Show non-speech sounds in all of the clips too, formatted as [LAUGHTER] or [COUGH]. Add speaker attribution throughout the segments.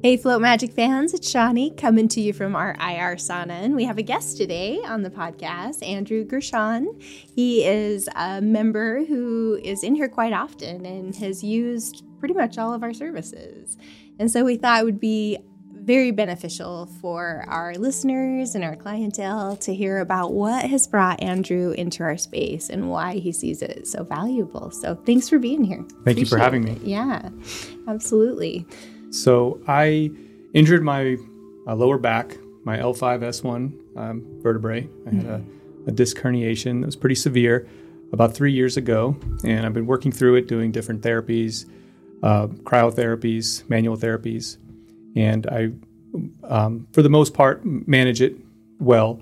Speaker 1: Hey, Float Magic fans, it's Shawnee coming to you from our IR sauna. And we have a guest today on the podcast, Andrew Gershon. He is a member who is in here quite often and has used pretty much all of our services. And so we thought it would be very beneficial for our listeners and our clientele to hear about what has brought Andrew into our space and why he sees it so valuable. So thanks for being here.
Speaker 2: Thank Appreciate you for having
Speaker 1: it. me. Yeah, absolutely.
Speaker 2: So I injured my uh, lower back, my L5S1 um, vertebrae. I had a, a disc herniation that was pretty severe about three years ago, and I've been working through it, doing different therapies, uh, cryotherapies, manual therapies, and I, um, for the most part, manage it well.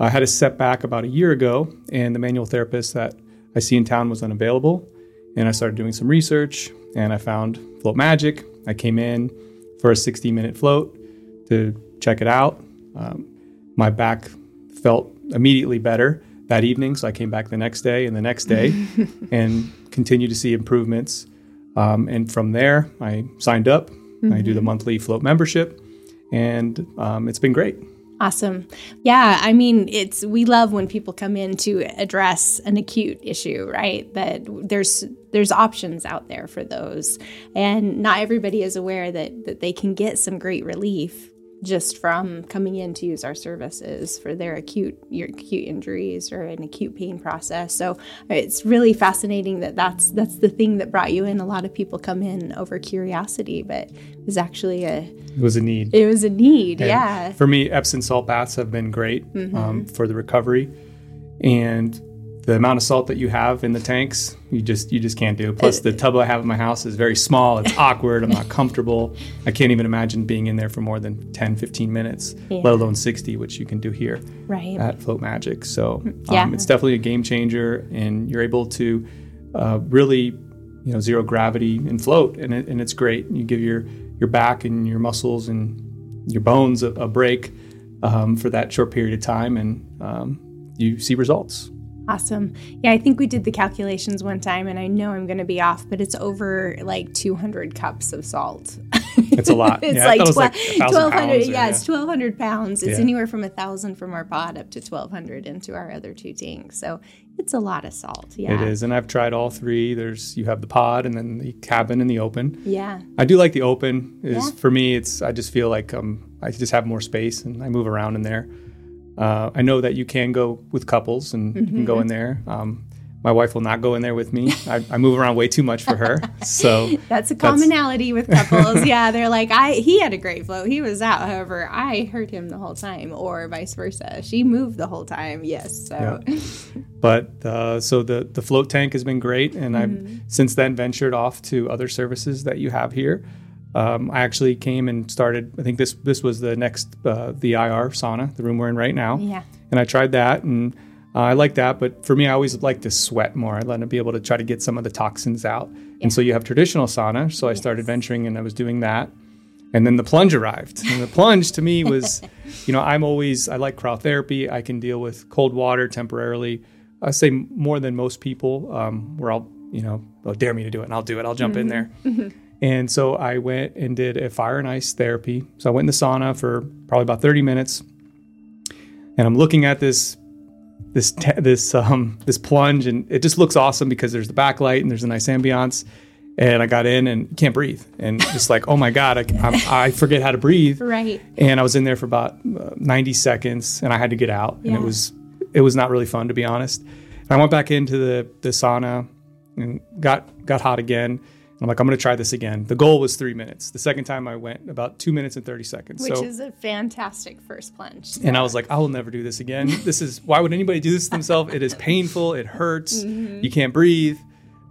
Speaker 2: I had a setback about a year ago, and the manual therapist that I see in town was unavailable, and I started doing some research, and I found Float Magic, I came in for a 60 minute float to check it out. Um, my back felt immediately better that evening, so I came back the next day and the next day [LAUGHS] and continued to see improvements. Um, and from there, I signed up. Mm-hmm. I do the mm-hmm. monthly float membership, and um, it's been great.
Speaker 1: Awesome. Yeah, I mean, it's we love when people come in to address an acute issue, right? That there's there's options out there for those. And not everybody is aware that that they can get some great relief just from coming in to use our services for their acute your acute injuries or an acute pain process. So it's really fascinating that that's that's the thing that brought you in. A lot of people come in over curiosity, but it was actually a
Speaker 2: it was a need.
Speaker 1: It was a need, and yeah.
Speaker 2: For me, Epsom salt baths have been great mm-hmm. um, for the recovery, and the amount of salt that you have in the tanks, you just you just can't do. Plus, the tub I have in my house is very small. It's [LAUGHS] awkward. I'm not comfortable. I can't even imagine being in there for more than 10, 15 minutes, yeah. let alone 60, which you can do here
Speaker 1: right.
Speaker 2: at Float Magic. So mm, um, yeah. it's definitely a game changer, and you're able to uh, really, you know, zero gravity and float, and it, and it's great. You give your your back and your muscles and your bones a, a break um, for that short period of time, and um, you see results.
Speaker 1: Awesome. Yeah, I think we did the calculations one time, and I know I'm going to be off, but it's over like 200 cups of salt.
Speaker 2: It's a lot. [LAUGHS]
Speaker 1: it's
Speaker 2: yeah,
Speaker 1: like, tw- like 1,200. Yeah, yeah, it's 1,200 pounds. It's yeah. anywhere from a thousand from our pot up to 1,200 into our other two tanks. So it's a lot of salt. Yeah,
Speaker 2: it is. And I've tried all three. There's you have the pod, and then the cabin and the open.
Speaker 1: Yeah,
Speaker 2: I do like the open. Is for me, it's I just feel like um I just have more space and I move around in there. Uh, I know that you can go with couples and mm-hmm. you can go in there. Um, my wife will not go in there with me. I, I move around way too much for her. [LAUGHS] So
Speaker 1: that's a commonality that's... with [LAUGHS] couples. yeah, they're like, I he had a great flow. He was out. However, I heard him the whole time, or vice versa. She moved the whole time. Yes. So, yeah.
Speaker 2: but uh, so the the float tank has been great, and mm-hmm. I've since then ventured off to other services that you have here. Um, I actually came and started. I think this this was the next uh, the IR sauna, the room we're in right now.
Speaker 1: Yeah.
Speaker 2: And I tried that, and uh, I like that. But for me, I always like to sweat more. I like to be able to try to get some of the toxins out. Yeah. And so you have traditional sauna. So I started venturing, and I was doing that. And then the plunge arrived. And the plunge to me was, [LAUGHS] you know, I'm always I like cryotherapy. I can deal with cold water temporarily. I say more than most people. Um, where I'll, you know, they'll dare me to do it, and I'll do it. I'll jump mm-hmm. in there. And so I went and did a fire and ice therapy. So I went in the sauna for probably about 30 minutes. And I'm looking at this this this um this plunge and it just looks awesome because there's the backlight and there's a nice ambiance. And I got in and can't breathe, and just like, oh my god, I, I'm, I forget how to breathe.
Speaker 1: Right.
Speaker 2: And I was in there for about uh, 90 seconds, and I had to get out, yeah. and it was it was not really fun to be honest. And I went back into the the sauna and got got hot again I'm like, I'm going to try this again. The goal was three minutes. The second time I went, about two minutes and 30 seconds.
Speaker 1: Which so, is a fantastic first plunge.
Speaker 2: And I was like, I will never do this again. [LAUGHS] this is, why would anybody do this to themselves? It is painful. It hurts. Mm-hmm. You can't breathe.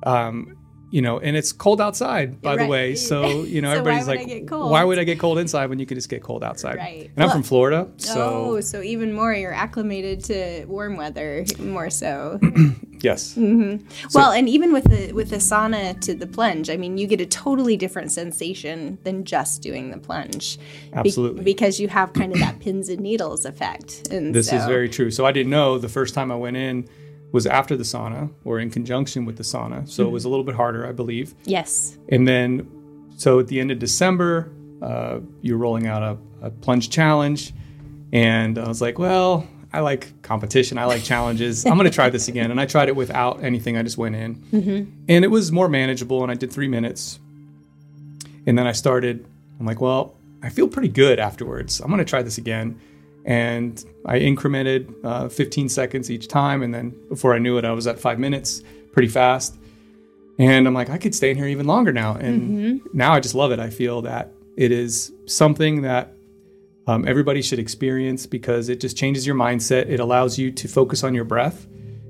Speaker 2: Um, you know, and it's cold outside, by right. the way. [LAUGHS] So, you know,
Speaker 1: so
Speaker 2: everybody's like, why would I get cold inside when you can just get cold outside? Right. And well, I'm from Florida. So,
Speaker 1: oh, so even more, you're acclimated to warm weather more so. [CLEARS THROAT]
Speaker 2: yes.
Speaker 1: Mm-hmm. So, well, and even with the with the sauna to the plunge, I mean, you get a totally different sensation than just doing the plunge.
Speaker 2: Absolutely.
Speaker 1: Be- because you have kind of that pins and needles effect. And
Speaker 2: this
Speaker 1: so.
Speaker 2: is very true. So I didn't know the first time I went in was after the sauna or in conjunction with the sauna. So mm-hmm. it was a little bit harder, I believe.
Speaker 1: Yes.
Speaker 2: And then, so at the end of December, uh, you're rolling out a, a plunge challenge, and I was like, well, I like competition. I like challenges. I'm going to try this again. And I tried it without anything. I just went in. Mm-hmm. And it was more manageable. And I did three minutes. And then I started, I'm like, well, I feel pretty good afterwards. I'm going to try this again. And I incremented uh, 15 seconds each time. And then before I knew it, I was at five minutes pretty fast. And I'm like, I could stay in here even longer now. And mm-hmm. now I just love it. I feel that it is something that um, everybody should experience because it just changes your mindset. It allows you to focus on your breath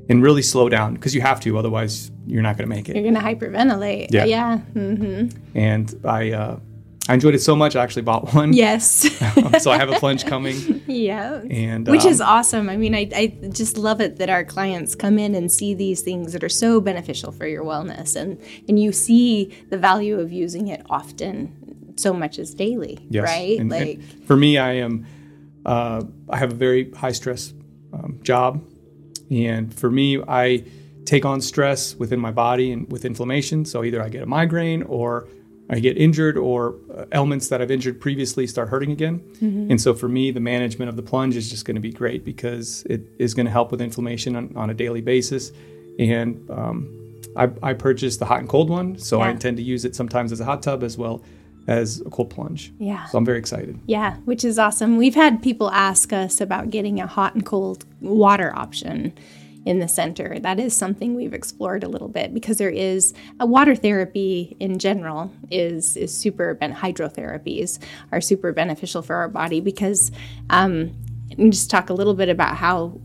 Speaker 2: and really slow down because you have to, otherwise you're not going to make it.
Speaker 1: You're going to hyperventilate. Yeah. yeah. Mm-hmm.
Speaker 2: And I, uh, I enjoyed it so much. I actually bought one.
Speaker 1: Yes. [LAUGHS]
Speaker 2: so I have a plunge coming.
Speaker 1: Yeah.
Speaker 2: And
Speaker 1: which um, is awesome. I mean, I, I just love it that our clients come in and see these things that are so beneficial for your wellness, and and you see the value of using it often so much as daily, yes. right?
Speaker 2: And, like and for me, I am uh, I have a very high stress um, job, and for me, I take on stress within my body and with inflammation. So either I get a migraine or I get injured or uh, elements that I've injured previously start hurting again. Mm-hmm. And so for me, the management of the plunge is just going to be great because it is going to help with inflammation on, on a daily basis. And um, I, I, purchased the hot and cold one, so yeah. I intend to use it sometimes as a hot tub as well as a cold plunge.
Speaker 1: Yeah.
Speaker 2: So I'm very excited.
Speaker 1: Yeah, which is awesome. We've had people ask us about getting a hot and cold water option in the center. That is something we've explored a little bit because there is a water therapy in general is is super ben- hydrotherapies are super beneficial for our body because um, and just talk a little bit about how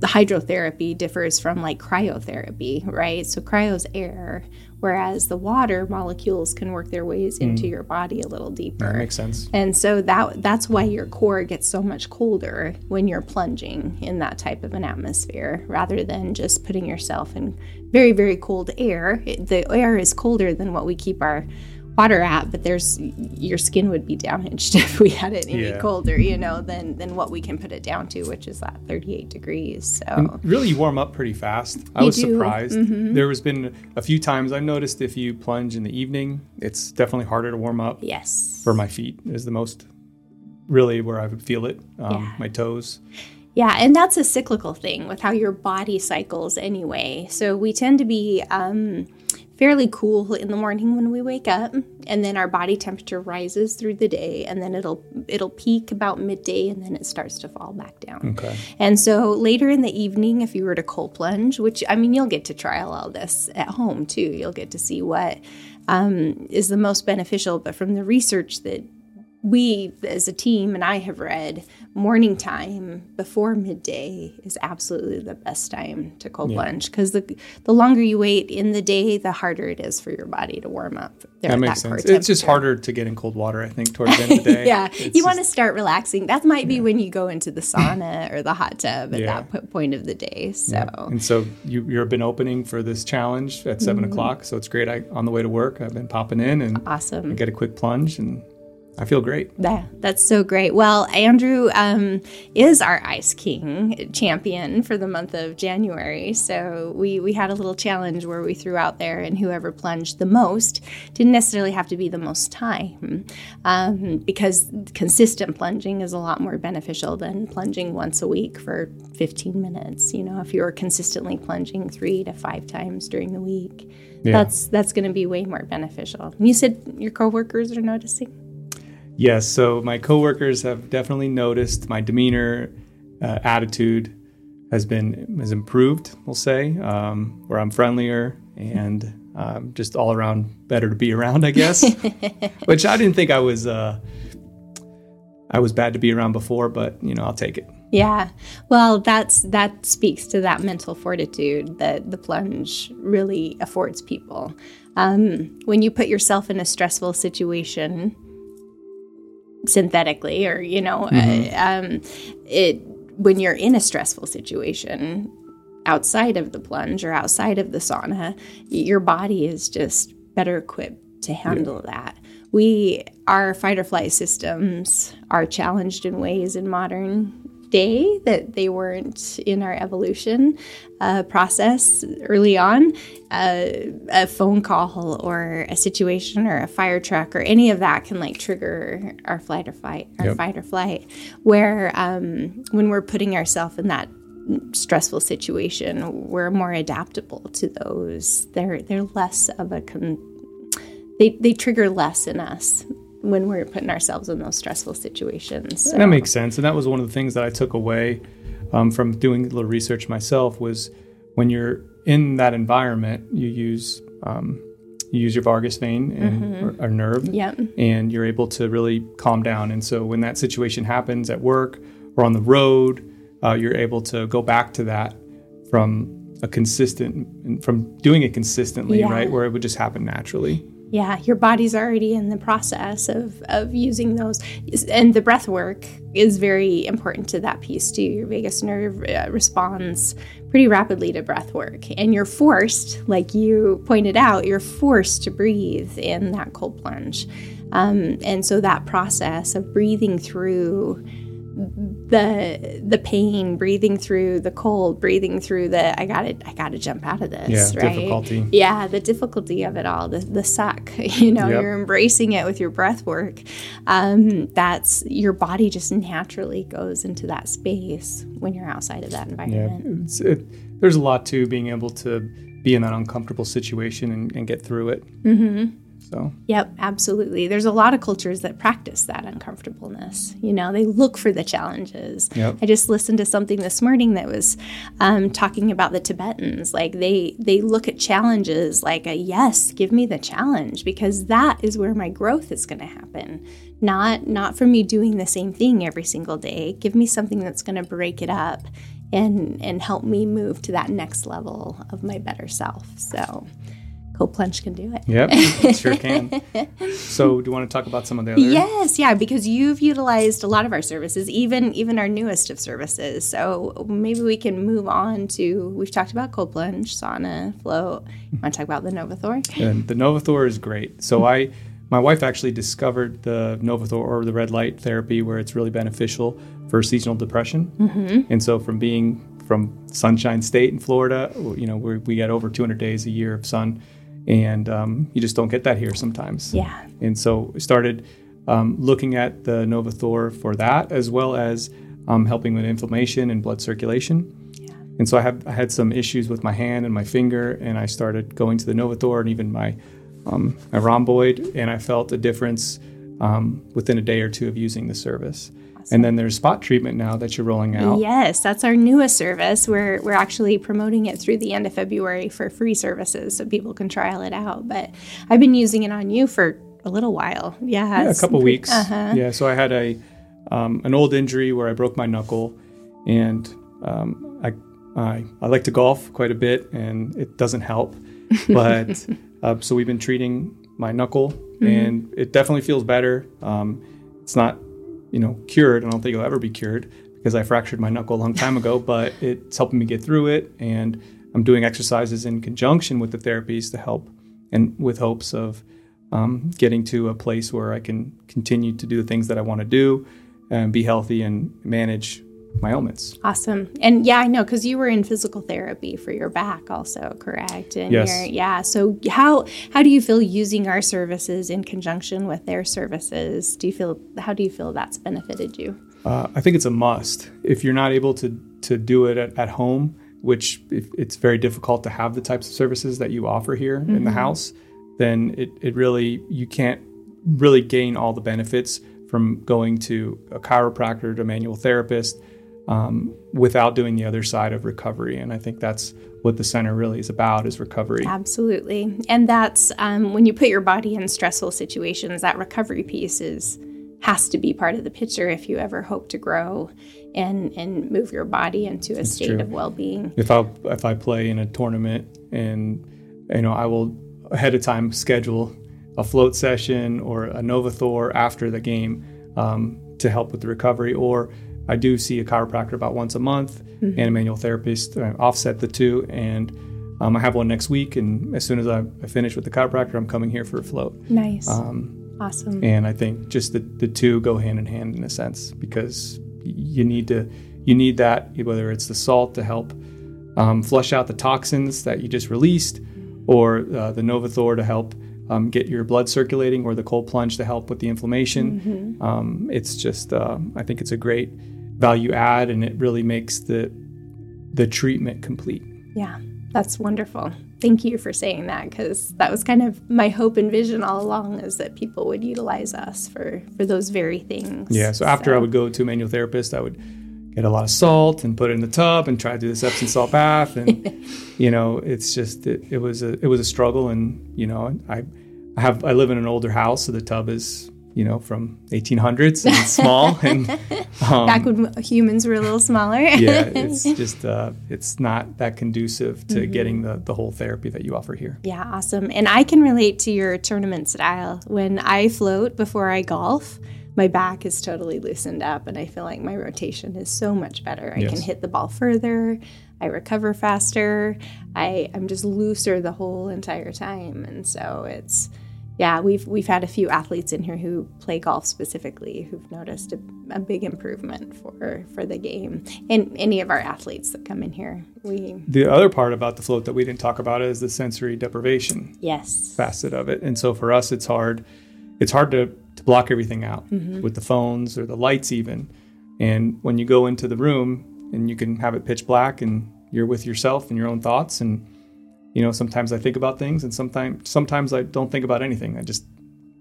Speaker 1: the hydrotherapy differs from like cryotherapy, right? So cryo's air, whereas the water molecules can work their ways mm. into your body a little deeper.
Speaker 2: That makes sense.
Speaker 1: And so that that's why your core gets so much colder when you're plunging in that type of an atmosphere rather than just putting yourself in very very cold air. It, the air is colder than what we keep our water at, but there's your skin would be damaged [LAUGHS] if we had it any yeah. colder, you know, than than what we can put it down to, which is that 38 degrees. So
Speaker 2: and really, you warm up pretty fast. I was
Speaker 1: do.
Speaker 2: surprised. Mm-hmm. There has been a few times I've noticed if you plunge in the evening, it's definitely harder to warm up.
Speaker 1: Yes,
Speaker 2: for my feet is the most really where I would feel it. Um, yeah. My toes.
Speaker 1: Yeah, and that's a cyclical thing with how your body cycles anyway. So we tend to be um, fairly cool in the morning when we wake up and then our body temperature rises through the day and then it'll it'll peak about midday and then it starts to fall back down.
Speaker 2: Okay.
Speaker 1: And so later in the evening if you were to cold plunge which i mean you'll get to trial all this at home too. You'll get to see what um, is the most beneficial but from the research that we as a team and I have read morning time before midday is absolutely the best time to cold yeah. plunge because the the longer you wait in the day, the harder it is for your body to warm up.
Speaker 2: That makes that sense. It's just harder to get in cold water, I think, towards the end of the day. [LAUGHS]
Speaker 1: yeah, it's you want to start relaxing. That might be yeah. when you go into the [LAUGHS] sauna or the hot tub at yeah. that point of the day. So
Speaker 2: and so you you've been opening for this challenge at 7 mm-hmm. o'clock. So it's great. I on the way to work, I've been popping in and
Speaker 1: awesome.
Speaker 2: I get a quick plunge and I feel great.
Speaker 1: Yeah, that's so great. Well, Andrew um, is our Ice King champion for the month of January. So we, we had a little challenge where we threw out there, and whoever plunged the most didn't necessarily have to be the most time um, because consistent plunging is a lot more beneficial than plunging once a week for 15 minutes. You know, if you're consistently plunging three to five times during the week. Yeah. That's that's going to be way more beneficial. And you said your coworkers are noticing.
Speaker 2: Yes, so my coworkers have definitely noticed my demeanor, uh, attitude has been has improved. We'll say um, where I'm friendlier and um, just all around better to be around, I guess. [LAUGHS] Which I didn't think I was. Uh, I was bad to be around before, but you know I'll take it.
Speaker 1: Yeah, well, that's that speaks to that mental fortitude that the plunge really affords people. Um, when you put yourself in a stressful situation synthetically or you know mm-hmm. uh, um, it when you're in a stressful situation outside of the plunge or outside of the sauna your body is just better equipped to handle yeah. that we our fight or flight systems are challenged in ways in modern day that they weren't in our evolution uh, process early on, uh, a phone call or a situation or a fire truck or any of that can like trigger our flight or fight, our yep. fight or flight. Where um, when we're putting ourselves in that stressful situation, we're more adaptable to those. They're they're less of a con- they they trigger less in us when we're putting ourselves in those stressful situations.
Speaker 2: So. That makes sense, and that was one of the things that I took away um, from doing a little research myself was when you're in that environment, you use um, you use your vagus vein and mm-hmm. or, or nerve,
Speaker 1: yep.
Speaker 2: and you're able to really calm down. And so when that situation happens at work or on the road, uh, you're able to go back to that from a consistent from doing it consistently, yeah. right? Where it would just happen naturally.
Speaker 1: Yeah, your body's already in the process of, of using those. And the breath work is very important to that piece too. Your vagus nerve uh, responds pretty rapidly to breath work. And you're forced, like you pointed out, you're forced to breathe in that cold plunge. Um, and so that process of breathing through the the pain, breathing through the cold, breathing through the I got to I got to jump out of this.
Speaker 2: Yeah,
Speaker 1: right?
Speaker 2: difficulty.
Speaker 1: Yeah, the difficulty of it all, the the suck. [LAUGHS] You know, yep. you're embracing it with your breath work. Um, that's your body just naturally goes into that space when you're outside of that environment.
Speaker 2: Yeah, it, there's a lot to being able to be in that uncomfortable situation and, and get through it.
Speaker 1: Mm-hmm.
Speaker 2: So,
Speaker 1: yep, absolutely. There's a lot of cultures that practice that uncomfortableness. You know, they look for the challenges.
Speaker 2: Yep.
Speaker 1: I just listened to something this morning that was um, talking about the Tibetans. Like they they look at challenges like a yes, give me the challenge because that is where my growth is going to happen. Not not for me doing the same thing every single day. Give me something that's going to break it up and and help me move to that next level of my better self. So Cold Plunge can do it.
Speaker 2: Yep, sure can. [LAUGHS] so, do you want to talk about some of the other?
Speaker 1: Yes, yeah, because you've utilized a lot of our services, even even our newest of services. So maybe we can move on to. We've talked about Cold Plunge, sauna, float. You want to talk about the NovoTHOR?
Speaker 2: And the NovoTHOR is great. So I. My wife actually discovered the NovoTHOR or the red light therapy where it's really beneficial for seasonal depression.
Speaker 1: Mm-hmm.
Speaker 2: And so from being from Sunshine State in Florida, you know, we get over 200 days a year of sun and um, you just don't get that here sometimes.
Speaker 1: Yeah.
Speaker 2: And so we started um, looking at the NovoTHOR for that, as well as um, helping with inflammation and blood circulation.
Speaker 1: Yeah.
Speaker 2: And so I had I had some issues with my hand and my finger, and I started going to the NovoTHOR and even my um, my rhomboid, and I felt a difference um, within a day or two of using the service. And then there's spot treatment now that you're rolling out.
Speaker 1: Yes, that's our newest service. We're we're actually promoting it through the end of February for free services so people can trial it out. But I've been using it on you for a little while. Yeah,
Speaker 2: yeah a couple weeks. Uh-huh. Yeah, so I had a um, an old injury where I broke my knuckle, and um, I, I I like to golf quite a bit, and it doesn't help. [LAUGHS] But uh, so we've been treating my knuckle, mm-hmm. and it definitely feels better. Um, it's not you know, cured. I don't think it'll ever be cured because I fractured my knuckle a long time ago, but it's helping me get through it. And I'm doing exercises in conjunction with the therapies to help and with hopes of um, getting to a place where I can continue to do the things that I want to do and be healthy and manage my ailments.
Speaker 1: Awesome. And yeah, I know because you were in physical therapy for your back also, correct? And
Speaker 2: yes.
Speaker 1: yeah. So how how do you feel using our services in conjunction with their services? Do you feel how do you feel that's benefited you?
Speaker 2: Uh, I think it's a must. If you're not able to to do it at, at home, which it's very difficult to have the types of services that you offer here mm-hmm. in the mm-hmm. house, then it, it really you can't really gain all the benefits from going to a chiropractor to a manual therapist um, without doing the other side of recovery. And I think that's what the center really is about is recovery.
Speaker 1: Absolutely. And that's um, when you put your body in stressful situations, that recovery piece is has to be part of the picture if you ever hope to grow and and move your body into a state true. of well-being.
Speaker 2: If I if I play in a tournament and you know I will ahead of time schedule a float session or a NovoTHOR after the game um, to help with the recovery or I do see a chiropractor about once a month mm-hmm. and a manual therapist. I offset the two, and um, I have one next week. And as soon as I, I, finish with the chiropractor, I'm coming here for a float.
Speaker 1: Nice.
Speaker 2: Um,
Speaker 1: awesome.
Speaker 2: And I think just the, the two go hand in hand in a sense because you need to you need that, whether it's the salt to help um, flush out the toxins that you just released, or uh, the NovoTHOR to help um, get your blood circulating, or the cold plunge to help with the inflammation. Mm-hmm. Um, it's just, uh, I think it's a great value add, and it really makes the the treatment complete.
Speaker 1: Yeah, that's wonderful. Thank you for saying that because that was kind of my hope and vision all along is that people would utilize us for for those very things.
Speaker 2: Yeah. So after so. I would go to a manual therapist, I would get a lot of salt and put it in the tub and try to do this Epsom salt bath, and [LAUGHS] you know, it's just it, it was a it was a struggle, and you know, I I have I live in an older house, so the tub is you know, from 1800s and small. [LAUGHS] and
Speaker 1: um, back when humans were a little smaller.
Speaker 2: yeah, [LAUGHS] it's just uh, it's not that conducive to mm-hmm. getting the the whole therapy that you offer here.
Speaker 1: Yeah, awesome. And I can relate to your tournament style. When I float before I golf, my back is totally loosened up, and I feel like my rotation is so much better. I yes. can hit the ball further. I recover faster. I, I'm just looser the whole entire time, and so it's yeah, we've we've had a few athletes in here who play golf specifically who've noticed a, a, big improvement for for the game. And any of our athletes that come in here, we
Speaker 2: the other part about the float that we didn't talk about is the sensory deprivation.
Speaker 1: Yes,
Speaker 2: facet of it. And so for us, it's hard. It's hard to to block everything out mm-hmm. with the phones or the lights even. And when you go into the room and you can have it pitch black and you're with yourself and your own thoughts and you know, sometimes I think about things, and sometimes sometimes I don't think about anything. I just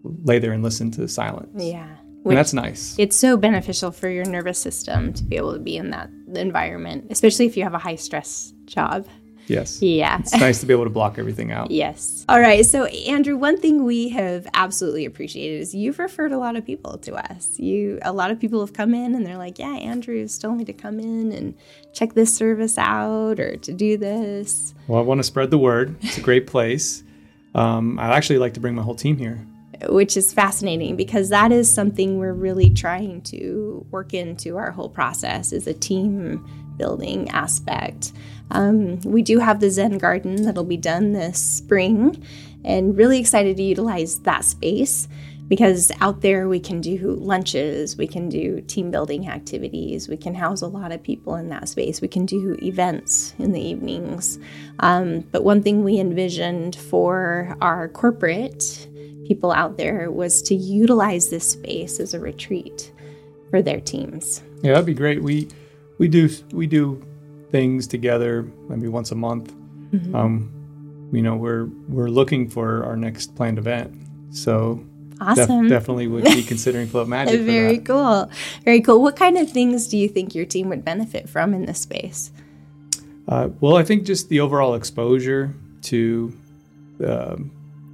Speaker 2: lay there and listen to the silence.
Speaker 1: Yeah,
Speaker 2: and that's nice.
Speaker 1: It's so beneficial for your nervous system to be able to be in that environment, especially if you have a high stress job.
Speaker 2: Yes.
Speaker 1: Yeah.
Speaker 2: It's nice to be able to block everything out.
Speaker 1: Yes. All right. So, Andrew, one thing we have absolutely appreciated is you've referred a lot of people to us. You, a lot of people have come in and they're like, "Yeah, Andrew's told me to come in and check this service out or to do this."
Speaker 2: Well, I want to spread the word. It's a great place. Um, I'd actually like to bring my whole team here
Speaker 1: which is fascinating because that is something we're really trying to work into our whole process is a team building aspect. Um, we do have the Zen garden that'll be done this spring, and really excited to utilize that space because out there we can do lunches, we can do team building activities, we can house a lot of people in that space, we can do events in the evenings. Um, but one thing we envisioned for our corporate people out there was to utilize this space as a retreat for their teams.
Speaker 2: Yeah, that'd be great. We we do we do things together maybe once a month. Mm-hmm. Um, you know, we're we're looking for our next planned event, so
Speaker 1: awesome.
Speaker 2: Def- definitely would be considering Float [LAUGHS] Magic.
Speaker 1: Very cool, very cool. What kind of things do you think your team would benefit from in this space?
Speaker 2: Uh, well, I think just the overall exposure to uh,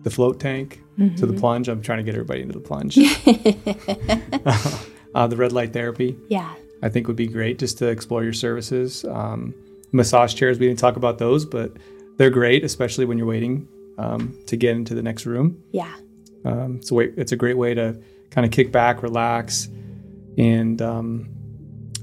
Speaker 2: the float tank, mm-hmm. to the mm-hmm. plunge. I'm trying to get everybody into the plunge. [LAUGHS] [LAUGHS] uh, the red light therapy.
Speaker 1: Yeah.
Speaker 2: I think would be great just to explore your services. Um, massage chairs, we didn't talk about those, but they're great, especially when you're waiting um, to get into the next room.
Speaker 1: Yeah.
Speaker 2: Um, it's, a it's a great way to kind of kick back, relax, and um,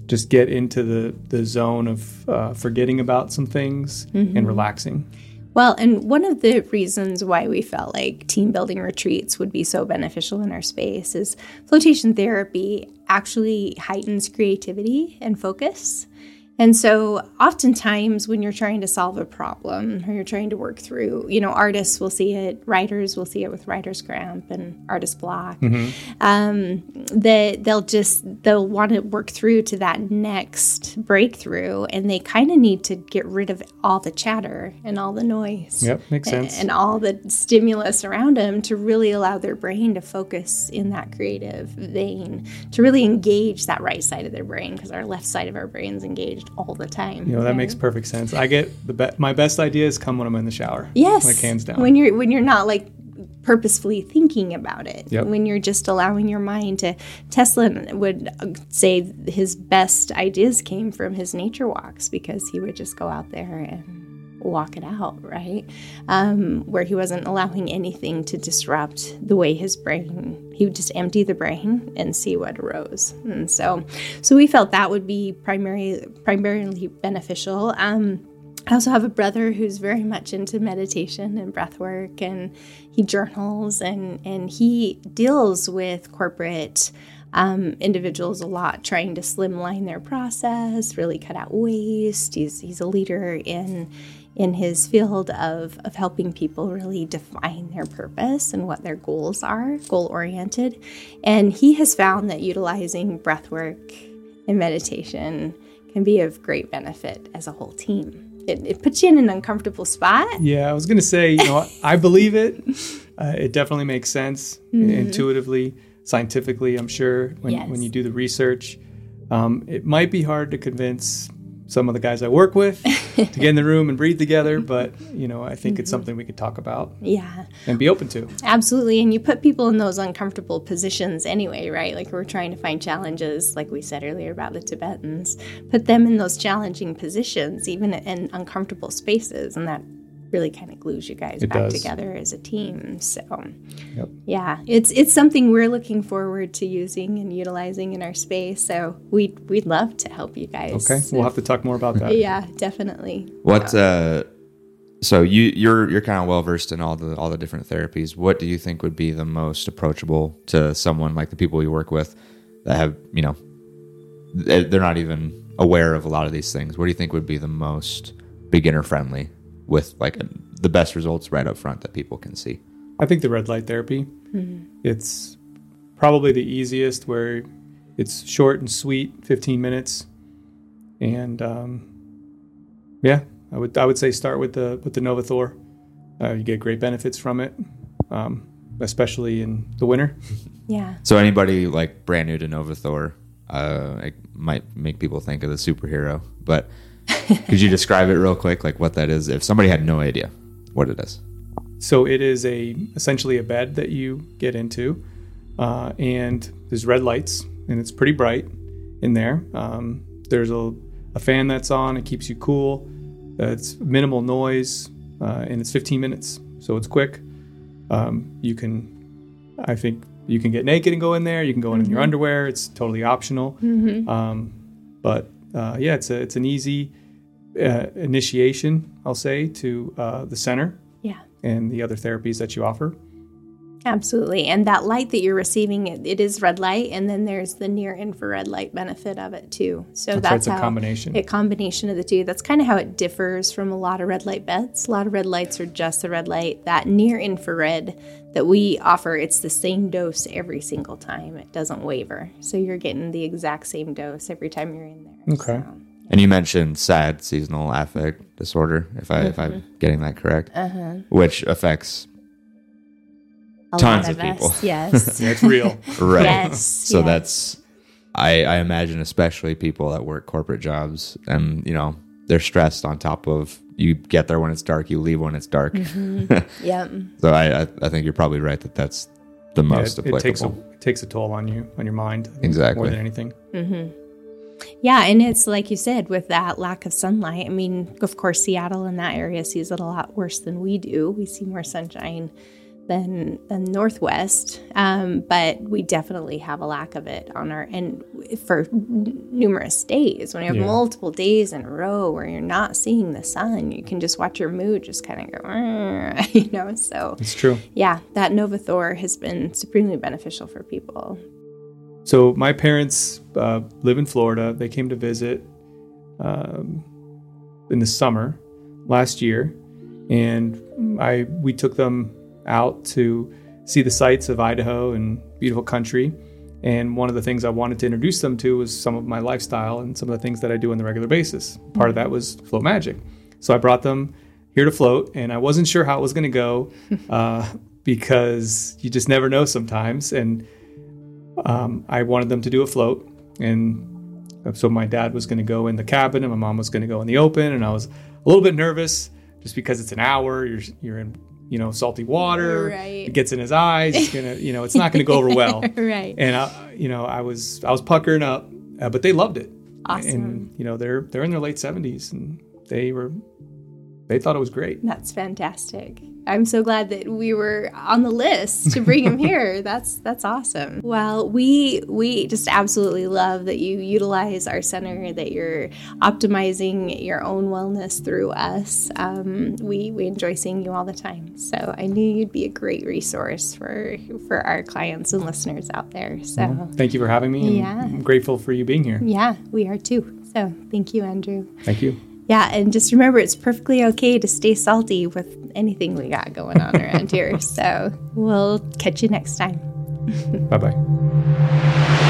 Speaker 2: just get into the, the zone of uh, forgetting about some things mm-hmm. and relaxing.
Speaker 1: Well, and one of the reasons why we felt like team building retreats would be so beneficial in our space is flotation therapy actually heightens creativity and focus. And so, oftentimes, when you're trying to solve a problem or you're trying to work through, you know, artists will see it, writers will see it with writer's cramp and artist block. Mm-hmm. Um, that they'll just they'll want to work through to that next breakthrough, and they kind of need to get rid of all the chatter and all the noise.
Speaker 2: Yep, makes sense.
Speaker 1: And, and all the stimulus around them to really allow their brain to focus in that creative vein, to really engage that right side of their brain because our left side of our brain's engaged engaged all the time.
Speaker 2: You know, that makes perfect sense. I get the be- my best ideas come when I'm in the shower.
Speaker 1: Yes.
Speaker 2: Like hands down.
Speaker 1: When you're when you're not like purposefully thinking about it. Yep. When you're just allowing your mind to Tesla would uh, say his best ideas came from his nature walks because he would just go out there and walk it out, right? Um, where he wasn't allowing anything to disrupt the way his brain, he would just empty the brain and see what arose. And so, so we felt that would be primarily, primarily beneficial. Um, I also have a brother who's very much into meditation and breath work, and he journals and, and he deals with corporate um, individuals a lot trying to slimline their process, really cut out waste. He's, he's a leader in in his field of, of helping people really define their purpose and what their goals are, goal oriented. And he has found that utilizing breath work and meditation can be of great benefit as a whole team. It, it puts you in an uncomfortable spot.
Speaker 2: Yeah, I was going to say, you know, [LAUGHS] I believe it. Uh, it definitely makes sense mm-hmm. intuitively, scientifically, I'm sure, when, yes. when you do the research. Um, it might be hard to convince some of the guys I work with [LAUGHS] to get in the room and breathe together. But you know, I think mm-hmm. it's something we could talk about.
Speaker 1: Yeah,
Speaker 2: and be open to.
Speaker 1: Absolutely, and you put people in those uncomfortable positions anyway, right? Like we're trying to find challenges, like we said earlier about the Tibetans. Put them in those challenging positions, even in uncomfortable spaces, and that really kind of glues you guys it back does. together as a team. So, yep. yeah, it's it's something we're looking forward to using and utilizing in our space. So we we'd, we'd love to help you guys.
Speaker 2: Okay, we'll have to talk more about that. [LAUGHS]
Speaker 1: yeah, definitely.
Speaker 3: What? Uh, so you you're you're kind of well versed in all the all the different therapies. What do you think would be the most approachable to someone like the people you work with that have you know they're not even aware of a lot of these things? What do you think would be the most beginner friendly with like the best results right up front that people can see.
Speaker 2: I think the red light therapy. Mm-hmm. It's probably the easiest where it's short and sweet, 15 minutes, and um, yeah, I would I would say start with the with the NovoTHOR. Uh, you get great benefits from it, um, especially in the winter. [LAUGHS]
Speaker 1: Yeah.
Speaker 3: So anybody like brand new to NovoTHOR, uh, it might make people think of the superhero, but [LAUGHS] could you describe it real quick, like what that is, if somebody had no idea what it is?
Speaker 2: So it is a essentially a bed that you get into, uh, and there's red lights, and it's pretty bright in there. Um, there's a, a fan that's on; it keeps you cool. Uh, it's minimal noise, uh, and it's 15 minutes, so it's quick. Um, you can, I think, you can get naked and go in there. You can go in mm-hmm. in your mm-hmm. underwear. It's totally optional. Mm-hmm. Um, but uh, yeah, it's a it's an easy uh, initiation, I'll say, to uh, the center.
Speaker 1: Yeah.
Speaker 2: And the other therapies that you offer.
Speaker 1: Absolutely. And that light that you're receiving, it, it is red light, and then there's the near infrared light benefit of it too. So that's,
Speaker 2: that's a combination.
Speaker 1: A combination of the two. That's kind of how it differs from a lot of red light beds. A lot of red lights are just the red light. That near infrared that we offer, it's the same dose every single time. It doesn't waver. So you're getting the exact same dose every time you're in there.
Speaker 2: Okay.
Speaker 1: So.
Speaker 3: And you mentioned SAD, seasonal affect disorder, if I mm-hmm. if I'm mm-hmm. getting that correct, uh-huh. which affects
Speaker 1: a
Speaker 3: tons
Speaker 1: of,
Speaker 3: of people.
Speaker 1: Us, [LAUGHS] yes,
Speaker 2: yeah, [LAUGHS] it's real,
Speaker 3: right?
Speaker 1: Yes,
Speaker 3: so
Speaker 1: yes.
Speaker 3: that's I, I imagine especially people that work corporate jobs and you know they're stressed on top of you get there when it's dark, you leave when it's dark.
Speaker 1: Mm-hmm. [LAUGHS] yep.
Speaker 3: So I, I, I think you're probably right that that's the most
Speaker 2: yeah, it,
Speaker 3: applicable.
Speaker 2: It takes, a, it takes a toll on you on your mind
Speaker 3: exactly
Speaker 2: more than anything.
Speaker 1: Mm-hmm. Yeah, and it's like you said, with that lack of sunlight. I mean, of course, Seattle in that area sees it a lot worse than we do. We see more sunshine than than Northwest, um, but we definitely have a lack of it on our and for n- numerous days. When you have yeah. multiple days in a row where you're not seeing the sun, you can just watch your mood just kind of go, [LAUGHS] you know. So
Speaker 2: it's true.
Speaker 1: Yeah, that NovoTHOR has been supremely beneficial for people.
Speaker 2: So my parents uh, live in Florida. They came to visit um, in the summer last year, and I we took them out to see the sights of Idaho and beautiful country. And one of the things I wanted to introduce them to was some of my lifestyle and some of the things that I do on the regular basis. Part of that was float magic. So I brought them here to float, and I wasn't sure how it was going to go [LAUGHS] uh, because you just never know sometimes. And um, I wanted them to do a float, and so my dad was going to go in the cabin, and my mom was going to go in the open, and I was a little bit nervous just because it's an hour. You're you're in you know salty water.
Speaker 1: Right.
Speaker 2: It gets in his eyes. It's gonna you know it's not going to go over well. [LAUGHS]
Speaker 1: right.
Speaker 2: And I, you know I was I was puckering up, uh, but they loved it.
Speaker 1: Awesome.
Speaker 2: And you know they're they're in their late seventies, and they were they thought it was great.
Speaker 1: That's fantastic. I'm so glad that we were on the list to bring him [LAUGHS] here. That's that's awesome. Well, we we just absolutely love that you utilize our center, that you're optimizing your own wellness through us. Um, we we enjoy seeing you all the time. So I knew you'd be a great resource for for our clients and listeners out there. So
Speaker 2: well, thank you for having me.
Speaker 1: Yeah,
Speaker 2: I'm grateful for you being here.
Speaker 1: Yeah, we are too. So thank you, Andrew.
Speaker 2: Thank you.
Speaker 1: Yeah, and just remember it's perfectly okay to stay salty with anything we got going on around here. [LAUGHS] So we'll catch you next time.
Speaker 2: bye bye.